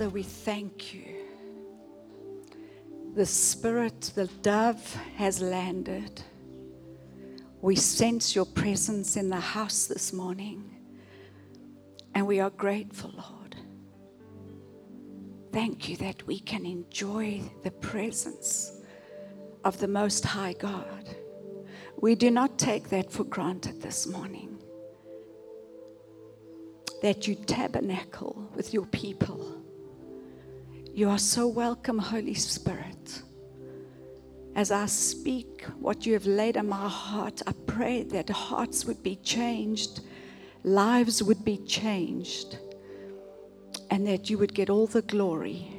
Father, we thank you. The Spirit, the dove has landed. We sense your presence in the house this morning, and we are grateful, Lord. Thank you that we can enjoy the presence of the Most High God. We do not take that for granted this morning. That you tabernacle with your people. You are so welcome, Holy Spirit. As I speak what you have laid on my heart, I pray that hearts would be changed, lives would be changed, and that you would get all the glory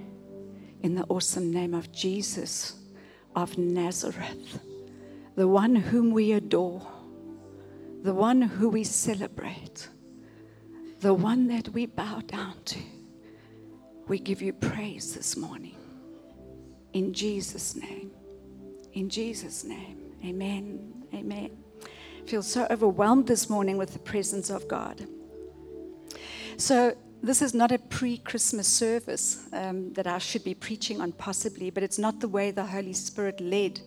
in the awesome name of Jesus of Nazareth, the one whom we adore, the one who we celebrate, the one that we bow down to. We give you praise this morning. In Jesus' name. In Jesus' name. Amen. Amen. I feel so overwhelmed this morning with the presence of God. So, this is not a pre Christmas service um, that I should be preaching on, possibly, but it's not the way the Holy Spirit led.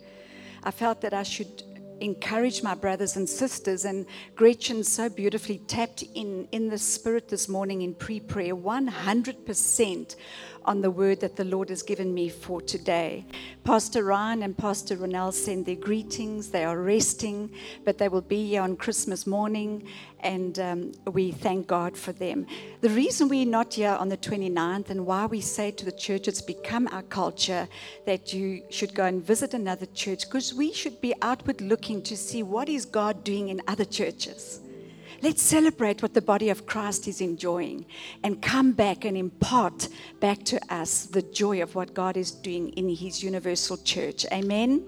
I felt that I should encourage my brothers and sisters, and Gretchen so beautifully tapped in in the Spirit this morning in pre prayer 100% on the word that the Lord has given me for today. Pastor Ryan and Pastor Ronell send their greetings. They are resting, but they will be here on Christmas morning, and um, we thank God for them. The reason we're not here on the 29th and why we say to the church it's become our culture that you should go and visit another church, because we should be outward looking to see what is God doing in other churches. Let's celebrate what the body of Christ is enjoying and come back and impart back to us the joy of what God is doing in His universal church. Amen.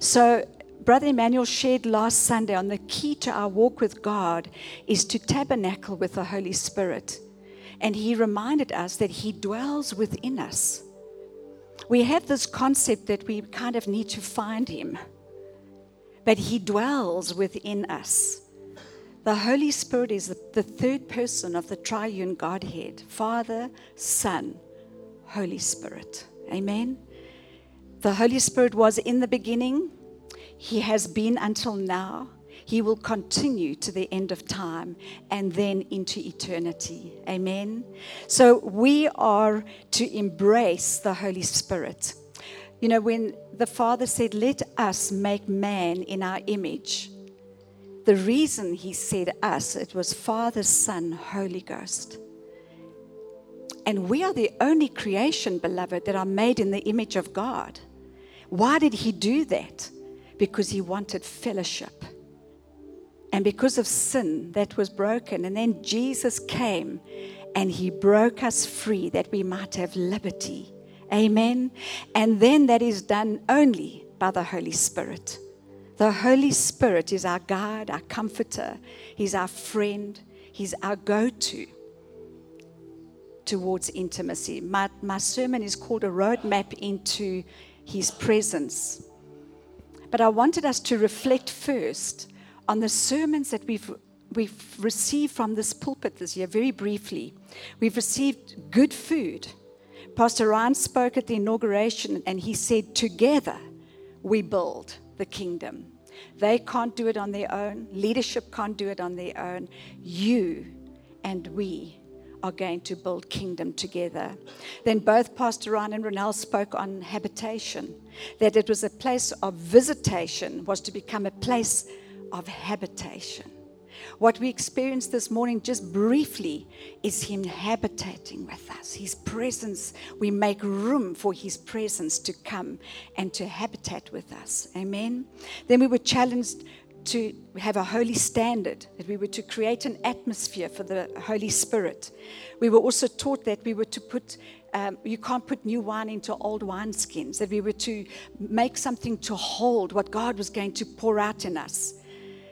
So, Brother Emmanuel shared last Sunday on the key to our walk with God is to tabernacle with the Holy Spirit. And he reminded us that He dwells within us. We have this concept that we kind of need to find Him, but He dwells within us. The Holy Spirit is the third person of the triune Godhead Father, Son, Holy Spirit. Amen. The Holy Spirit was in the beginning, He has been until now. He will continue to the end of time and then into eternity. Amen. So we are to embrace the Holy Spirit. You know, when the Father said, Let us make man in our image, the reason he said us, it was Father, Son, Holy Ghost. And we are the only creation, beloved, that are made in the image of God. Why did he do that? Because he wanted fellowship. And because of sin that was broken. And then Jesus came and he broke us free that we might have liberty. Amen. And then that is done only by the Holy Spirit. The Holy Spirit is our guide, our comforter, He's our friend, He's our go to towards intimacy. My, my sermon is called A Roadmap into His Presence. But I wanted us to reflect first on the sermons that we've, we've received from this pulpit this year, very briefly. We've received good food. Pastor Ryan spoke at the inauguration and he said, Together we build the kingdom. They can't do it on their own. Leadership can't do it on their own. You and we are going to build kingdom together. Then both Pastor Ryan and Ronell spoke on habitation, that it was a place of visitation, was to become a place of habitation. What we experienced this morning, just briefly, is Him habitating with us. His presence, we make room for His presence to come and to habitate with us. Amen. Then we were challenged to have a holy standard, that we were to create an atmosphere for the Holy Spirit. We were also taught that we were to put, um, you can't put new wine into old wineskins, that we were to make something to hold what God was going to pour out in us.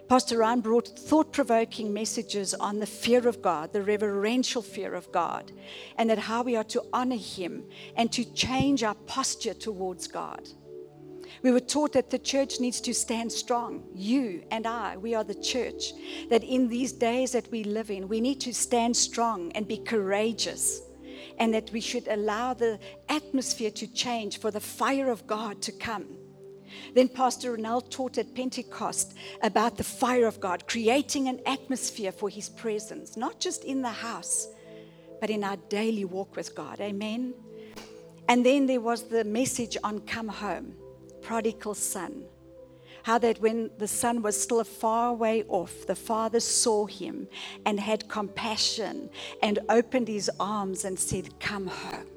Pastor Ryan brought thought provoking messages on the fear of God, the reverential fear of God, and that how we are to honor Him and to change our posture towards God. We were taught that the church needs to stand strong. You and I, we are the church. That in these days that we live in, we need to stand strong and be courageous. and that we should allow the atmosphere to change for the fire of God to come. Then Pastor Ronald taught at Pentecost about the fire of God, creating an atmosphere for his presence, not just in the house, but in our daily walk with God. Amen. And then there was the message on come home, prodigal son. How that when the son was still a far way off, the father saw him and had compassion and opened his arms and said, Come home.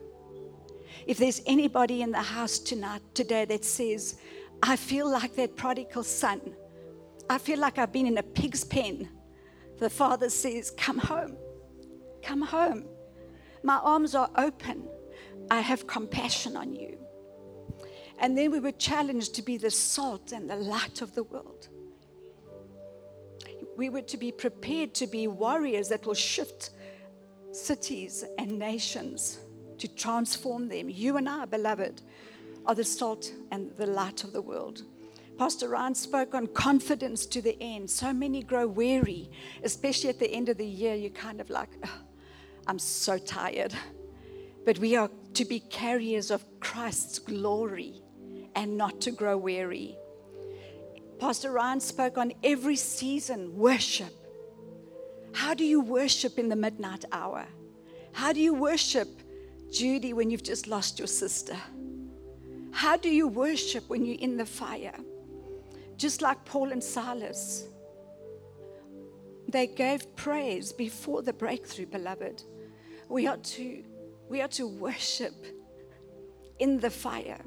If there's anybody in the house tonight, today, that says, I feel like that prodigal son. I feel like I've been in a pig's pen. The father says, Come home. Come home. My arms are open. I have compassion on you. And then we were challenged to be the salt and the light of the world. We were to be prepared to be warriors that will shift cities and nations to transform them. You and I, beloved, are the salt and the light of the world. Pastor Ryan spoke on confidence to the end. So many grow weary, especially at the end of the year. You're kind of like, I'm so tired. But we are to be carriers of Christ's glory and not to grow weary. Pastor Ryan spoke on every season worship. How do you worship in the midnight hour? How do you worship, Judy, when you've just lost your sister? How do you worship when you're in the fire? Just like Paul and Silas. They gave praise before the breakthrough, beloved. We are to, we are to worship in the fire.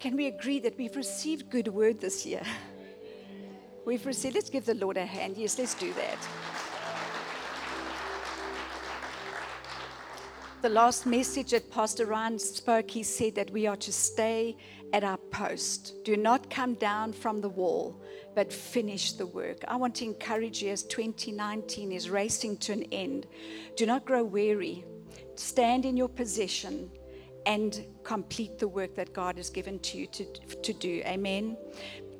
Can we agree that we've received good word this year? We've received, let's give the Lord a hand. Yes, let's do that. The last message that Pastor Ryan spoke, he said that we are to stay at our post. Do not come down from the wall, but finish the work. I want to encourage you as 2019 is racing to an end. Do not grow weary. Stand in your position and complete the work that God has given to you to, to do. Amen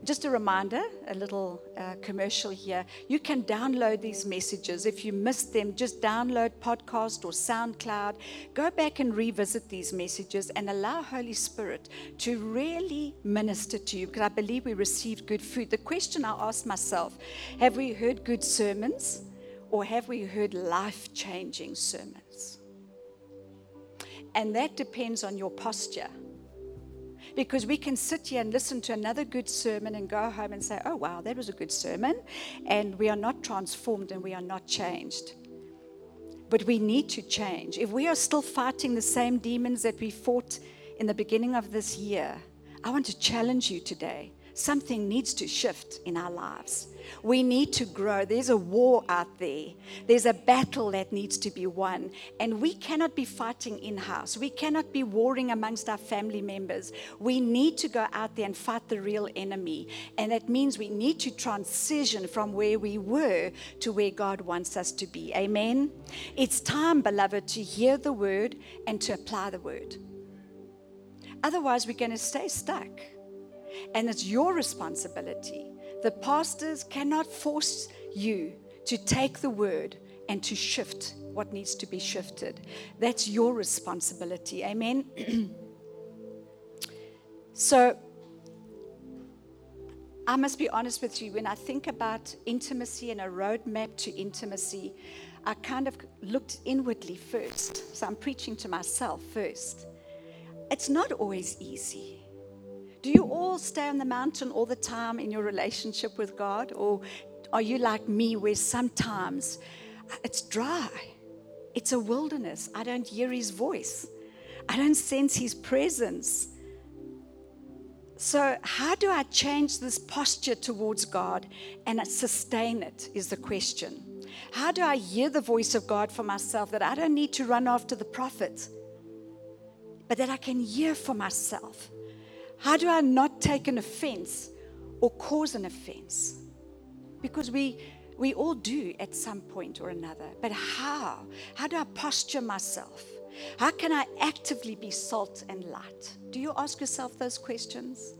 just a reminder, a little uh, commercial here. You can download these messages. If you missed them, just download podcast or SoundCloud. Go back and revisit these messages and allow Holy Spirit to really minister to you because I believe we received good food. The question I asked myself have we heard good sermons or have we heard life changing sermons? And that depends on your posture. Because we can sit here and listen to another good sermon and go home and say, oh, wow, that was a good sermon. And we are not transformed and we are not changed. But we need to change. If we are still fighting the same demons that we fought in the beginning of this year, I want to challenge you today something needs to shift in our lives. We need to grow. There's a war out there, there's a battle that needs to be won. And we cannot be fighting in house, we cannot be warring amongst our family members. We need to go out there and fight the real enemy. And that means we need to transition from where we were to where God wants us to be. Amen. It's time, beloved, to hear the word and to apply the word. Otherwise, we're going to stay stuck. And it's your responsibility. The pastors cannot force you to take the word and to shift what needs to be shifted. That's your responsibility. Amen. so, I must be honest with you, when I think about intimacy and a roadmap to intimacy, I kind of looked inwardly first. So I'm preaching to myself first. It's not always easy. Do you all stay on the mountain all the time in your relationship with God? Or are you like me, where sometimes uh, it's dry? It's a wilderness. I don't hear his voice, I don't sense his presence. So, how do I change this posture towards God and sustain it? Is the question. How do I hear the voice of God for myself that I don't need to run after the prophet, but that I can hear for myself? How do I not take an offense or cause an offense? Because we, we all do at some point or another. But how? How do I posture myself? How can I actively be salt and light? Do you ask yourself those questions?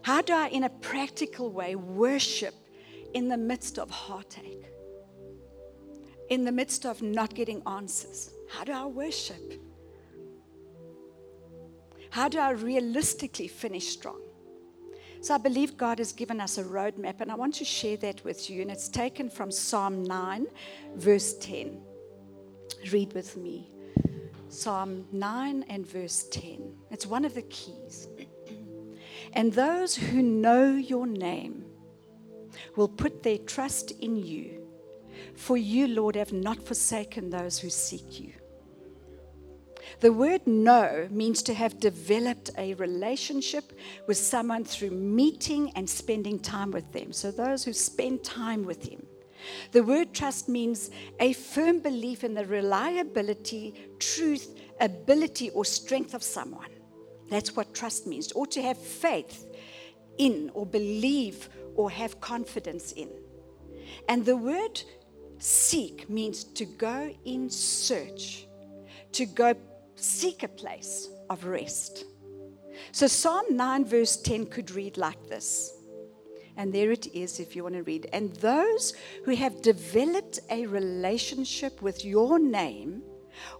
How do I, in a practical way, worship in the midst of heartache? in the midst of not getting answers? How do I worship? How do I realistically finish strong? So I believe God has given us a roadmap, and I want to share that with you. And it's taken from Psalm 9, verse 10. Read with me. Psalm 9 and verse 10. It's one of the keys. and those who know your name will put their trust in you, for you, Lord, have not forsaken those who seek you. The word know means to have developed a relationship with someone through meeting and spending time with them. So, those who spend time with Him. The word trust means a firm belief in the reliability, truth, ability, or strength of someone. That's what trust means, or to have faith in, or believe, or have confidence in. And the word seek means to go in search, to go seek a place of rest. So Psalm 9, verse 10 could read like this. And there it is if you want to read. And those who have developed a relationship with your name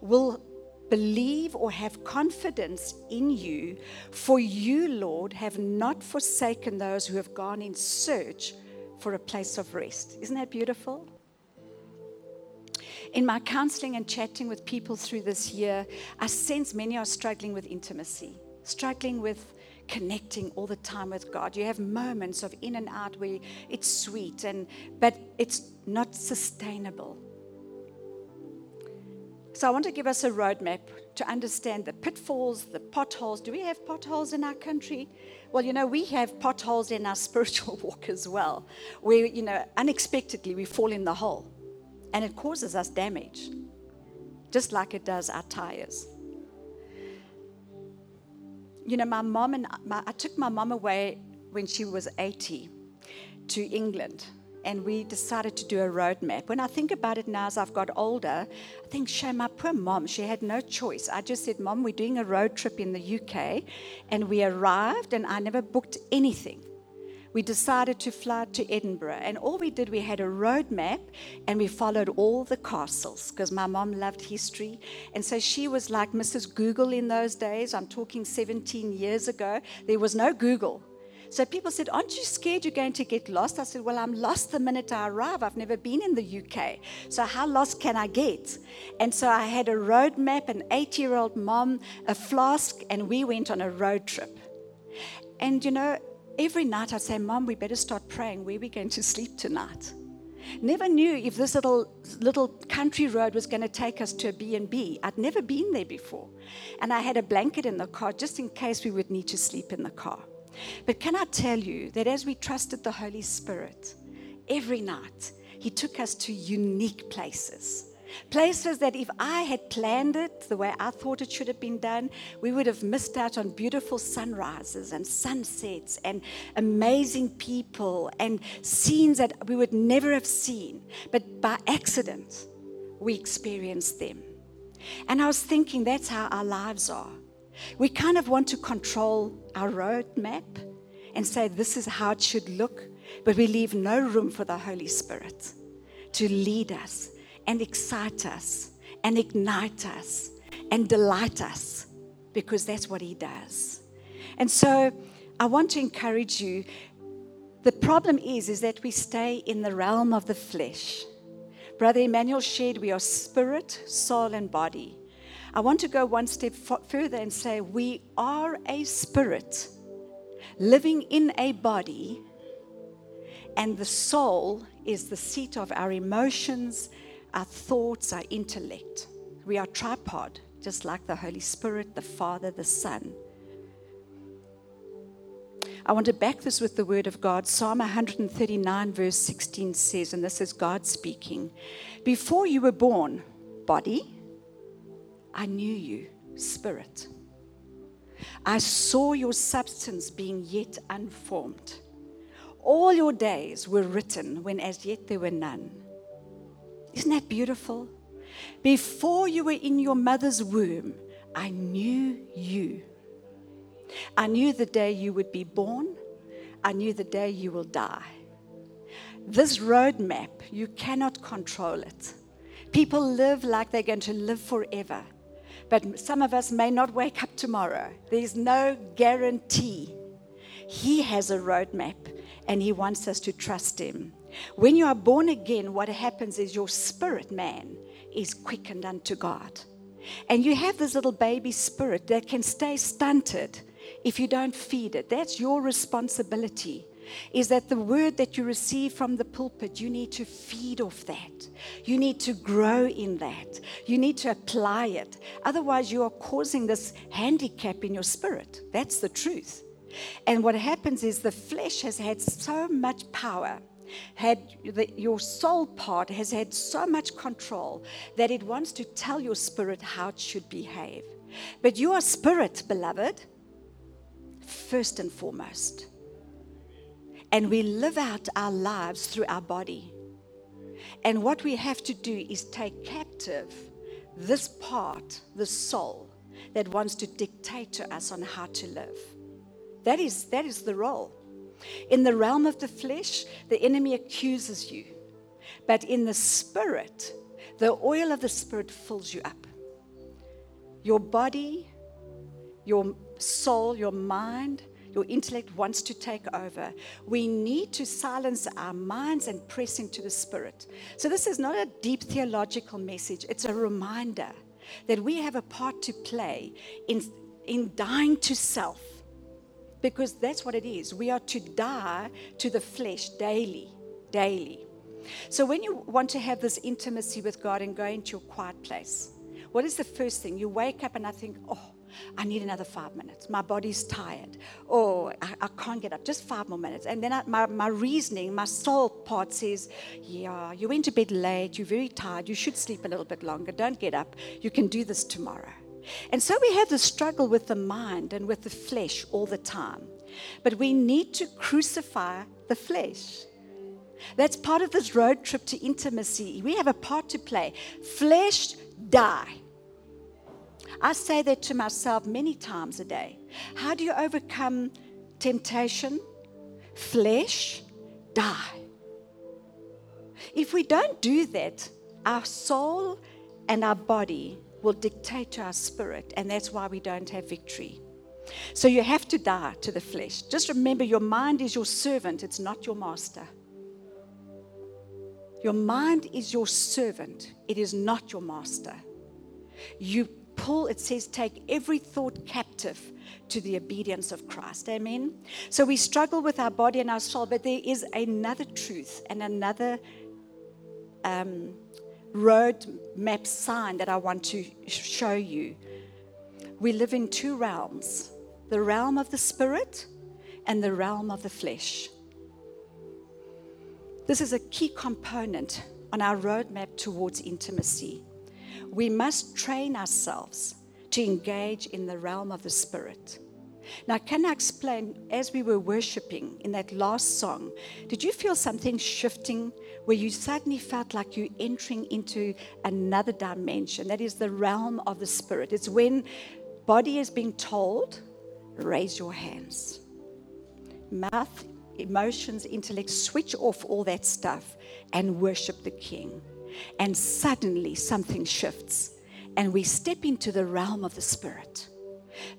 will believe or have confidence in you, for you, Lord, have not forsaken those who have gone in search for a place of rest. Isn't that beautiful? In my counseling and chatting with people through this year, I sense many are struggling with intimacy, struggling with connecting all the time with God. You have moments of in and out where it's sweet and but it's not sustainable. So I want to give us a roadmap to understand the pitfalls, the potholes. Do we have potholes in our country? Well, you know, we have potholes in our spiritual walk as well, where, you know, unexpectedly we fall in the hole and it causes us damage, just like it does our tires. You know, my mom and my, I took my mom away when she was 80 to England and we decided to do a roadmap. When I think about it now as I've got older, I think, shame, my poor mom, she had no choice. I just said, Mom, we're doing a road trip in the UK. And we arrived, and I never booked anything we decided to fly to Edinburgh. And all we did, we had a road map and we followed all the castles because my mom loved history. And so she was like Mrs. Google in those days. I'm talking 17 years ago. There was no Google. So people said, Aren't you scared you're going to get lost? I said, Well, I'm lost the minute I arrive. I've never been in the UK. So how lost can I get? And so I had a road map, an eight year old mom, a flask, and we went on a road trip. And you know, every night I'd say, Mom, we better start praying. Where we're we going to sleep tonight? Never knew if this little little country road was going to take us to a B&B. I'd never been there before. And I had a blanket in the car just in case we would need to sleep in the car. But can I tell you that as we trusted the Holy Spirit, every night he took us to unique places Places that if I had planned it the way I thought it should have been done, we would have missed out on beautiful sunrises and sunsets and amazing people and scenes that we would never have seen. But by accident, we experienced them. And I was thinking that's how our lives are. We kind of want to control our roadmap and say this is how it should look, but we leave no room for the Holy Spirit to lead us and excite us and ignite us and delight us because that's what He does. And so I want to encourage you. The problem is, is that we stay in the realm of the flesh. Brother Emmanuel shared we are spirit, soul, and body. I want to go one step further and say we are a spirit living in a body, and the soul is the seat of our emotions our thoughts, our intellect. We are tripod, just like the Holy Spirit, the Father, the Son. I want to back this with the word of God. Psalm 139, verse 16 says, and this is God speaking Before you were born, body, I knew you, spirit. I saw your substance being yet unformed. All your days were written when as yet there were none. Isn't that beautiful? Before you were in your mother's womb, I knew you. I knew the day you would be born. I knew the day you will die. This roadmap, you cannot control it. People live like they're going to live forever. But some of us may not wake up tomorrow. There's no guarantee. He has a roadmap and He wants us to trust Him. When you are born again, what happens is your spirit man is quickened unto God. And you have this little baby spirit that can stay stunted if you don't feed it. That's your responsibility. Is that the word that you receive from the pulpit, you need to feed off that. You need to grow in that. You need to apply it. Otherwise, you are causing this handicap in your spirit. That's the truth. And what happens is the flesh has had so much power had the, your soul part has had so much control that it wants to tell your spirit how it should behave. But you are spirit, beloved, first and foremost. And we live out our lives through our body. And what we have to do is take captive this part, the soul, that wants to dictate to us on how to live. That is, that is the role. In the realm of the flesh, the enemy accuses you. But in the spirit, the oil of the spirit fills you up. Your body, your soul, your mind, your intellect wants to take over. We need to silence our minds and press into the spirit. So, this is not a deep theological message, it's a reminder that we have a part to play in, in dying to self because that's what it is. We are to die to the flesh daily, daily. So when you want to have this intimacy with God and go into your quiet place, what is the first thing? You wake up and I think, oh, I need another five minutes. My body's tired. Oh, I, I can't get up. Just five more minutes. And then I, my, my reasoning, my soul part says, Yeah, you went to bed late. You're very tired. You should sleep a little bit longer. Don't get up. You can do this tomorrow. And so we have the struggle with the mind and with the flesh all the time. But we need to crucify the flesh. That's part of this road trip to intimacy. We have a part to play. Flesh, die. I say that to myself many times a day. How do you overcome temptation? Flesh, die. If we don't do that, our soul and our body will dictate to our spirit, and that's why we don't have victory. So you have to die to the flesh. Just remember your mind is your servant, it's not your master. Your mind is your servant, it is not your master. You Paul, it says, take every thought captive to the obedience of Christ. Amen. So we struggle with our body and our soul, but there is another truth and another um, road map sign that I want to show you. We live in two realms the realm of the spirit and the realm of the flesh. This is a key component on our roadmap towards intimacy. We must train ourselves to engage in the realm of the spirit. Now, can I explain as we were worshiping in that last song, did you feel something shifting where you suddenly felt like you're entering into another dimension? That is the realm of the spirit. It's when body is being told, raise your hands. Mouth, emotions, intellect, switch off all that stuff and worship the King. And suddenly something shifts and we step into the realm of the spirit.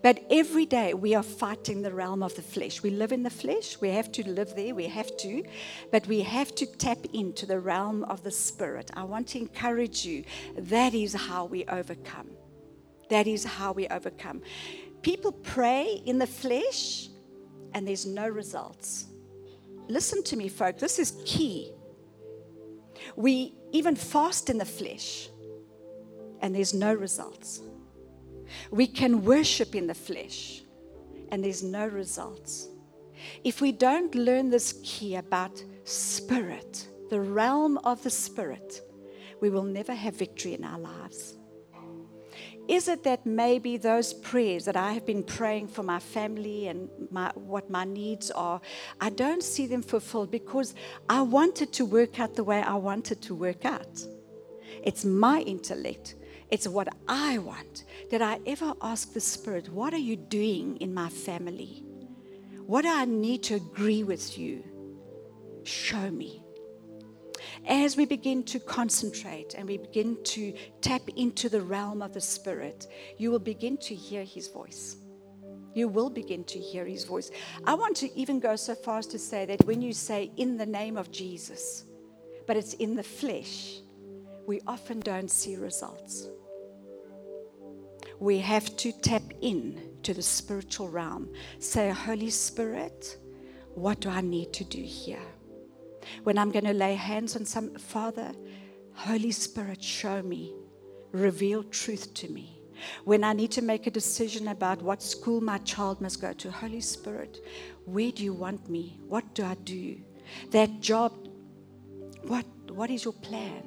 But every day we are fighting the realm of the flesh. We live in the flesh. We have to live there. We have to. But we have to tap into the realm of the spirit. I want to encourage you. That is how we overcome. That is how we overcome. People pray in the flesh and there's no results. Listen to me, folks. This is key. We even fast in the flesh and there's no results. We can worship in the flesh and there's no results. If we don't learn this key about spirit, the realm of the spirit, we will never have victory in our lives. Is it that maybe those prayers that I have been praying for my family and my, what my needs are, I don't see them fulfilled because I wanted to work out the way I wanted to work out? It's my intellect it's what I want. Did I ever ask the Spirit, What are you doing in my family? What do I need to agree with you? Show me. as we begin to concentrate and we begin to tap into the realm of the Spirit, you will begin to hear His voice. You will begin to hear His voice. I want to even go so far as to say that when you say in the name of Jesus, but it's in the flesh, we often don't see results. We have to tap in to the spiritual realm. Say, Holy Spirit, what do I need to do here? When I'm going to lay hands on some, Father, Holy Spirit, show me, reveal truth to me. When I need to make a decision about what school my child must go to, Holy Spirit, where do you want me? What do I do? That job, what, what is your plan?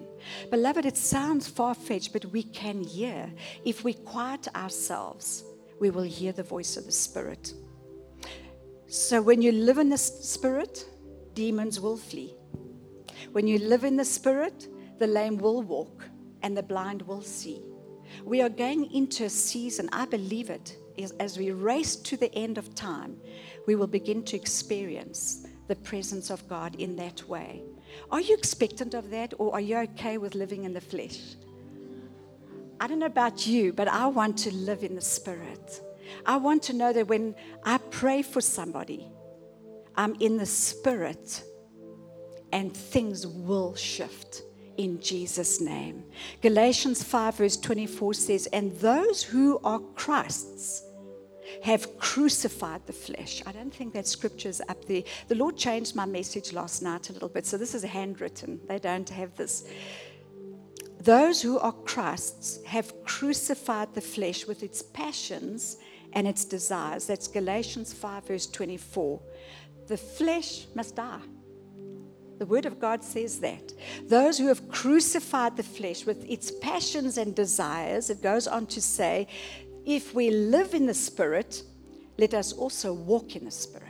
Beloved, it sounds far fetched, but we can hear. If we quiet ourselves, we will hear the voice of the Spirit. So when you live in the Spirit, demons will flee. When you live in the Spirit, the lame will walk and the blind will see. We are going into a season, I believe it, as we race to the end of time, we will begin to experience the presence of God in that way. Are you expectant of that, or are you okay with living in the flesh? I don't know about you, but I want to live in the Spirit. I want to know that when I pray for somebody, I'm in the Spirit and things will shift in Jesus' name. Galatians 5, verse 24 says, And those who are Christ's have crucified the flesh. I don't think that scripture is up there. The Lord changed my message last night a little bit, so this is handwritten. They don't have this. Those who are Christ's have crucified the flesh with its passions and its desires. That's Galatians 5, verse 24. The flesh must die. The Word of God says that. Those who have crucified the flesh with its passions and desires, it goes on to say, if we live in the Spirit, let us also walk in the Spirit.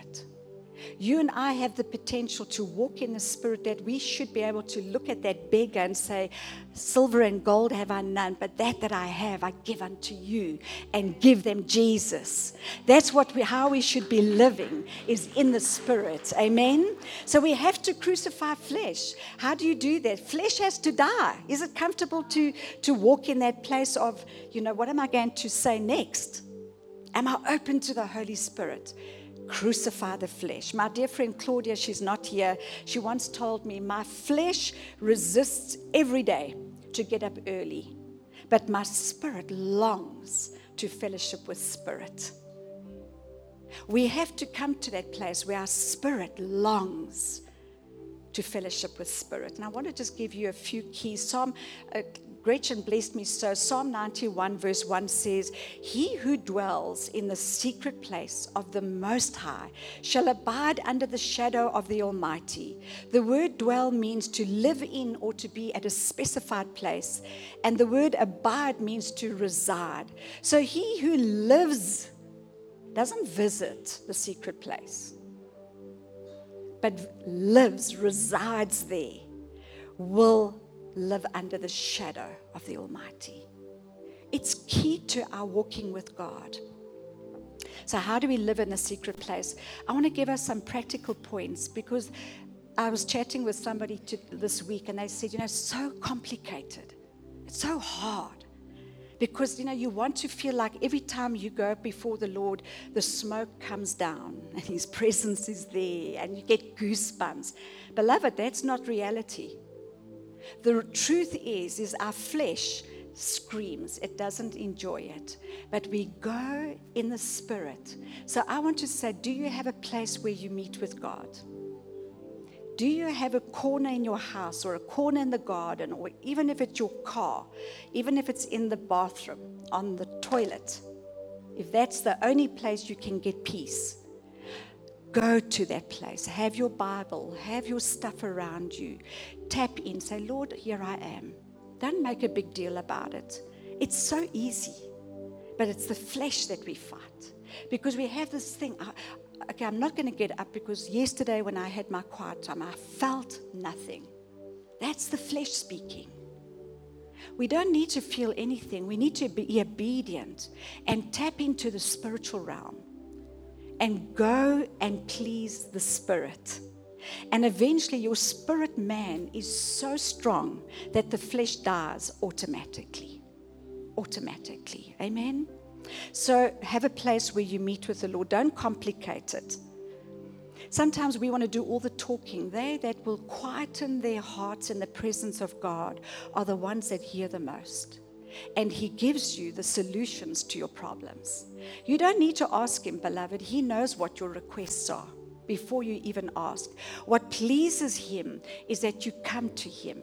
You and I have the potential to walk in the Spirit that we should be able to look at that beggar and say, Silver and gold have I none, but that that I have I give unto you and give them Jesus. That's what we, how we should be living is in the Spirit. Amen? So we have to crucify flesh. How do you do that? Flesh has to die. Is it comfortable to, to walk in that place of, you know, what am I going to say next? Am I open to the Holy Spirit? Crucify the flesh. My dear friend Claudia, she's not here. She once told me, My flesh resists every day to get up early, but my spirit longs to fellowship with spirit. We have to come to that place where our spirit longs to fellowship with spirit. And I want to just give you a few keys. Psalm, uh, Gretchen blessed me so. Psalm 91, verse 1 says, He who dwells in the secret place of the Most High shall abide under the shadow of the Almighty. The word dwell means to live in or to be at a specified place, and the word abide means to reside. So he who lives doesn't visit the secret place, but lives, resides there, will live under the shadow of the Almighty. It's key to our walking with God. So, how do we live in the secret place? I want to give us some practical points because I was chatting with somebody to, this week and they said, you know, it's so complicated. It's so hard because, you know, you want to feel like every time you go before the Lord, the smoke comes down and His presence is there and you get goosebumps. Beloved, that's not reality. The truth is, is our flesh screams. It doesn't enjoy it. But we go in the spirit. So I want to say, do you have a place where you meet with God? Do you have a corner in your house or a corner in the garden or even if it's your car, even if it's in the bathroom, on the toilet? If that's the only place you can get peace, Go to that place. Have your Bible, have your stuff around you. Tap in, say, Lord, here I am. Don't make a big deal about it. It's so easy, but it's the flesh that we fight because we have this thing. Ah, okay, I'm not going to get up because yesterday when I had my quiet time, I felt nothing. That's the flesh speaking. We don't need to feel anything. We need to be obedient and tap into the spiritual realm and go and please the Spirit. And eventually, your spirit man is so strong that the flesh dies automatically. Automatically. Amen? So, have a place where you meet with the Lord. Don't complicate it. Sometimes we want to do all the talking. They that will quieten their hearts in the presence of God are the ones that hear the most. And He gives you the solutions to your problems. You don't need to ask Him, beloved. He knows what your requests are before you even ask. What pleases Him is that you come to Him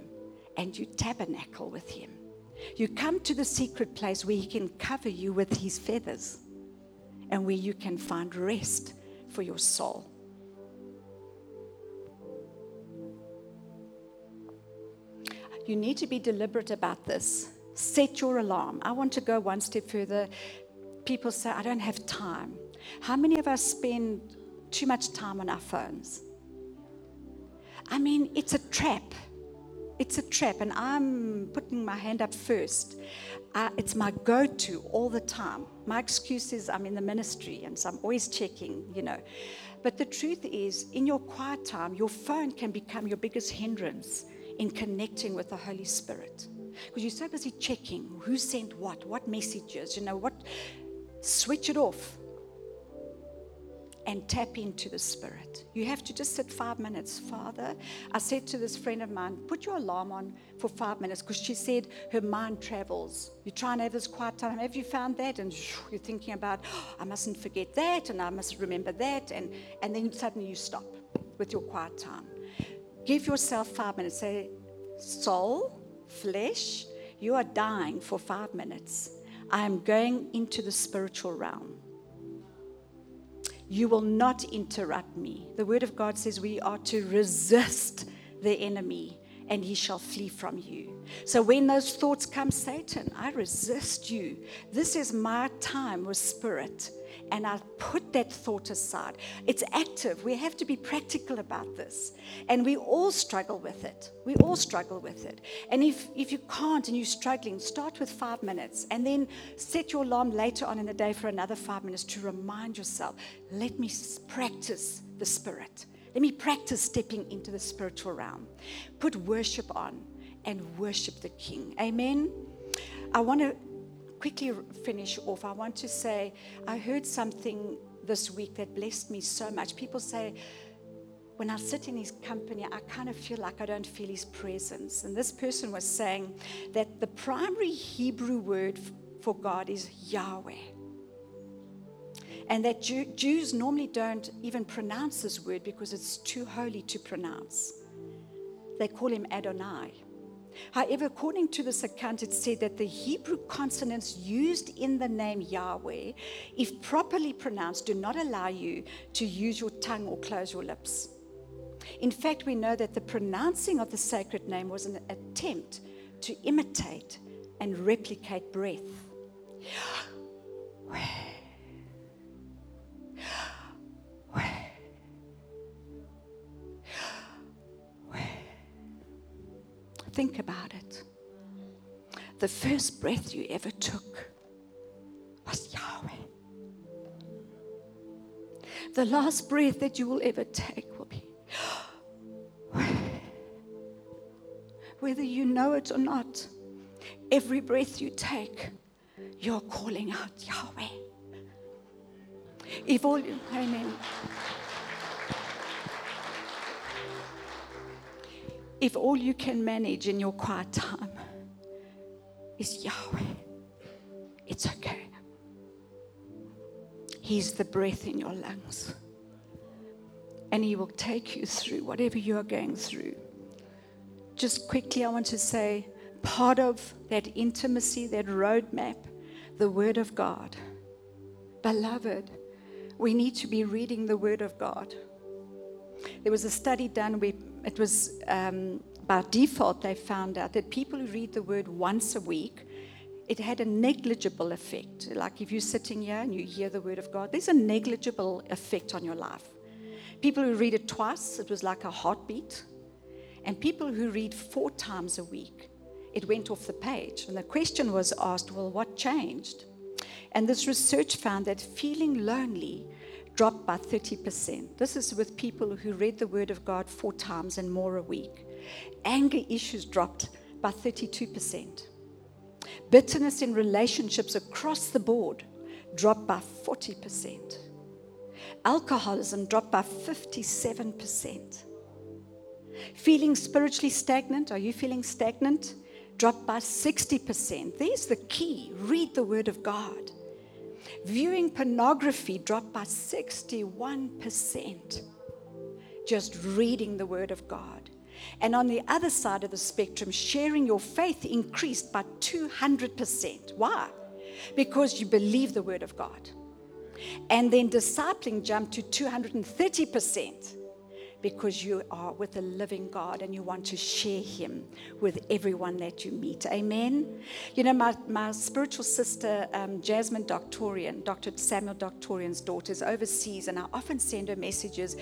and you tabernacle with Him. You come to the secret place where He can cover you with His feathers and where you can find rest for your soul. You need to be deliberate about this. Set your alarm. I want to go one step further. People say, I don't have time. How many of us spend too much time on our phones? I mean, it's a trap. It's a trap, and I'm putting my hand up first. Uh, it's my go to all the time. My excuse is I'm in the ministry, and so I'm always checking, you know. But the truth is, in your quiet time, your phone can become your biggest hindrance in connecting with the Holy Spirit. Because you're so busy checking who sent what, what messages, you know, what. Switch it off and tap into the Spirit. You have to just sit five minutes. Father, I said to this friend of mine, put your alarm on for five minutes because she said her mind travels. You try and have this quiet time. Have you found that? And you're thinking about, oh, I mustn't forget that and I must remember that. And, and then suddenly you stop with your quiet time. Give yourself five minutes. Say, soul, flesh, you are dying for five minutes. I am going into the spiritual realm. You will not interrupt me. The word of God says we are to resist the enemy and he shall flee from you. So when those thoughts come, Satan, I resist you. This is my time with spirit. And I put that thought aside. It's active. We have to be practical about this. And we all struggle with it. We all struggle with it. And if, if you can't and you're struggling, start with five minutes and then set your alarm later on in the day for another five minutes to remind yourself let me practice the Spirit. Let me practice stepping into the spiritual realm. Put worship on and worship the King. Amen. I want to quickly finish off. I want to say I heard something this week that blessed me so much. People say, when I sit in his company, I kind of feel like I don't feel his presence. And this person was saying that the primary Hebrew word for God is Yahweh and that Jew, Jews normally don't even pronounce this word because it's too holy to pronounce. They call him Adonai. However, according to this account, it said that the Hebrew consonants used in the name Yahweh, if properly pronounced, do not allow you to use your tongue or close your lips. In fact, we know that the pronouncing of the sacred name was an attempt to imitate and replicate breath. Think about it. The first breath you ever took was Yahweh. The last breath that you will ever take will be whether you know it or not, every breath you take, you're calling out Yahweh. If all you, amen. If all you can manage in your quiet time is Yahweh, it's okay. He's the breath in your lungs. And He will take you through whatever you are going through. Just quickly, I want to say part of that intimacy, that roadmap, the Word of God. Beloved, we need to be reading the Word of God. There was a study done where it was um, by default, they found out that people who read the word once a week, it had a negligible effect. Like if you're sitting here and you hear the word of God, there's a negligible effect on your life. People who read it twice, it was like a heartbeat. And people who read four times a week, it went off the page. And the question was asked, well, what changed? And this research found that feeling lonely dropped by 30%. This is with people who read the Word of God four times and more a week. Anger issues dropped by 32%. Bitterness in relationships across the board dropped by 40%. Alcoholism dropped by 57%. Feeling spiritually stagnant? Are you feeling stagnant? Dropped by 60%. There's the key. Read the Word of God. Viewing pornography dropped by 61%. Just reading the Word of God. And on the other side of the spectrum, sharing your faith increased by 200%. Why? Because you believe the Word of God. And then discipling jumped to 230% because you are with a living God and you want to share Him with everyone that you meet. Amen. You know, my, my spiritual sister, um, Jasmine Doctorian, Dr. Samuel Doctorian's daughter, is overseas, and I often send her messages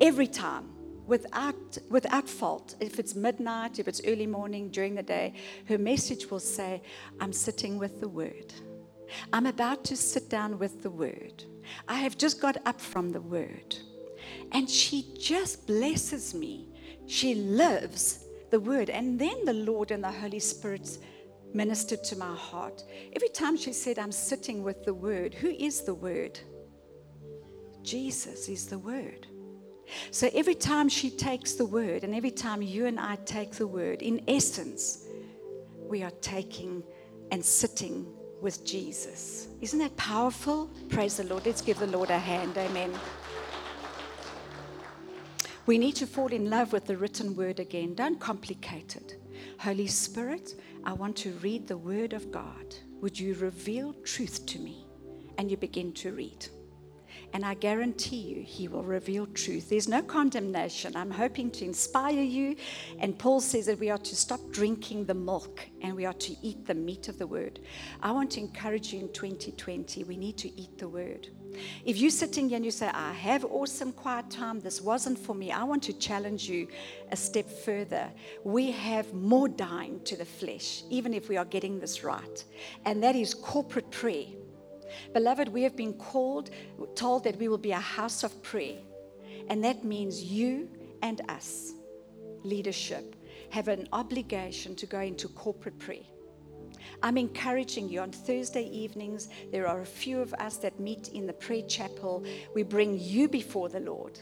every time without, without fault. If it's midnight, if it's early morning, during the day, her message will say, I'm sitting with the Word. I'm about to sit down with the Word. I have just got up from the Word. And she just blesses me. She lives the Word. And then the Lord and the Holy Spirit ministered to my heart. Every time she said, I'm sitting with the Word, who is the Word? Jesus is the Word. So every time she takes the word, and every time you and I take the word, in essence, we are taking and sitting with Jesus. Isn't that powerful? Praise the Lord. Let's give the Lord a hand. Amen. We need to fall in love with the written word again. Don't complicate it. Holy Spirit, I want to read the word of God. Would you reveal truth to me? And you begin to read. And I guarantee you, He will reveal truth. There's no condemnation. I'm hoping to inspire you. And Paul says that we are to stop drinking the milk and we are to eat the meat of the word. I want to encourage you in 2020, we need to eat the word. If you're sitting here and you say, I have awesome quiet time, this wasn't for me, I want to challenge you a step further. We have more dying to the flesh, even if we are getting this right. And that is corporate prayer. Beloved, we have been called, told that we will be a house of prayer. And that means you and us, leadership, have an obligation to go into corporate prayer. I'm encouraging you on Thursday evenings. There are a few of us that meet in the prayer chapel. We bring you before the Lord.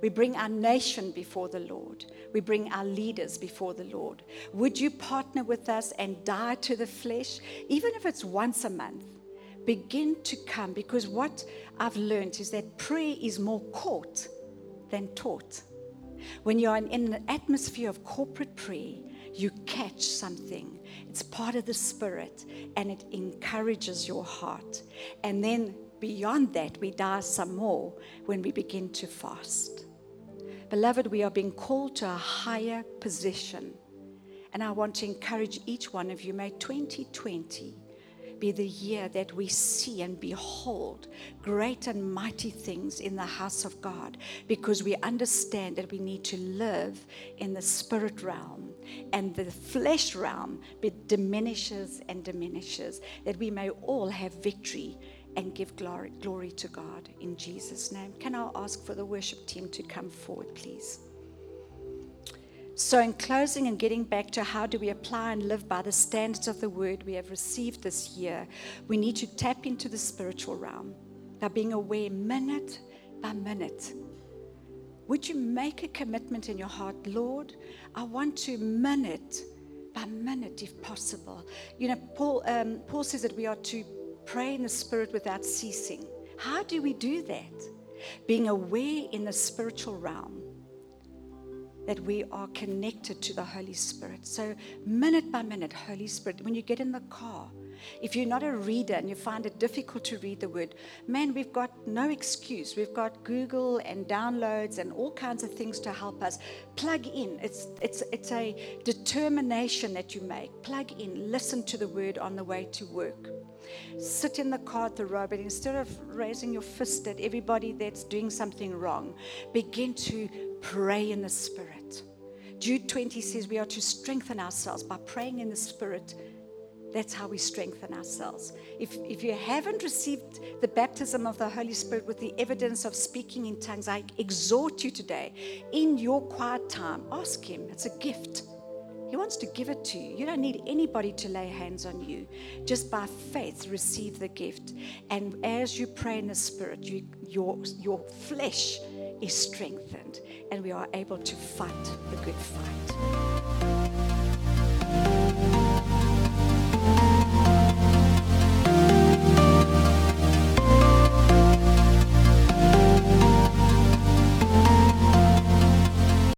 We bring our nation before the Lord. We bring our leaders before the Lord. Would you partner with us and die to the flesh, even if it's once a month? Begin to come because what I've learned is that prayer is more caught than taught. When you're in, in an atmosphere of corporate prayer, you catch something. It's part of the spirit and it encourages your heart. And then beyond that, we die some more when we begin to fast. Beloved, we are being called to a higher position. And I want to encourage each one of you, may 2020 be the year that we see and behold great and mighty things in the house of God because we understand that we need to live in the spirit realm and the flesh realm but diminishes and diminishes, that we may all have victory and give glory, glory to God in Jesus' name. Can I ask for the worship team to come forward, please? So, in closing and getting back to how do we apply and live by the standards of the word we have received this year, we need to tap into the spiritual realm by being aware minute by minute. Would you make a commitment in your heart, Lord? I want to minute by minute, if possible. You know, Paul, um, Paul says that we are to pray in the Spirit without ceasing. How do we do that? Being aware in the spiritual realm that we are connected to the Holy Spirit. So, minute by minute, Holy Spirit, when you get in the car, if you're not a reader and you find it difficult to read the word, man, we've got no excuse. We've got Google and downloads and all kinds of things to help us. Plug in. It's, it's, it's a determination that you make. Plug in. Listen to the word on the way to work. Sit in the car at the road, but instead of raising your fist at everybody that's doing something wrong, begin to pray in the Spirit. Jude 20 says we are to strengthen ourselves by praying in the Spirit That's how we strengthen ourselves. If, if you haven't received the baptism of the Holy Spirit with the evidence of speaking in tongues, I exhort you today, in your quiet time, ask Him. It's a gift. He wants to give it to you. You don't need anybody to lay hands on you. Just by faith, receive the gift. And as you pray in the Spirit, you, your, your flesh is strengthened, and we are able to fight the good fight.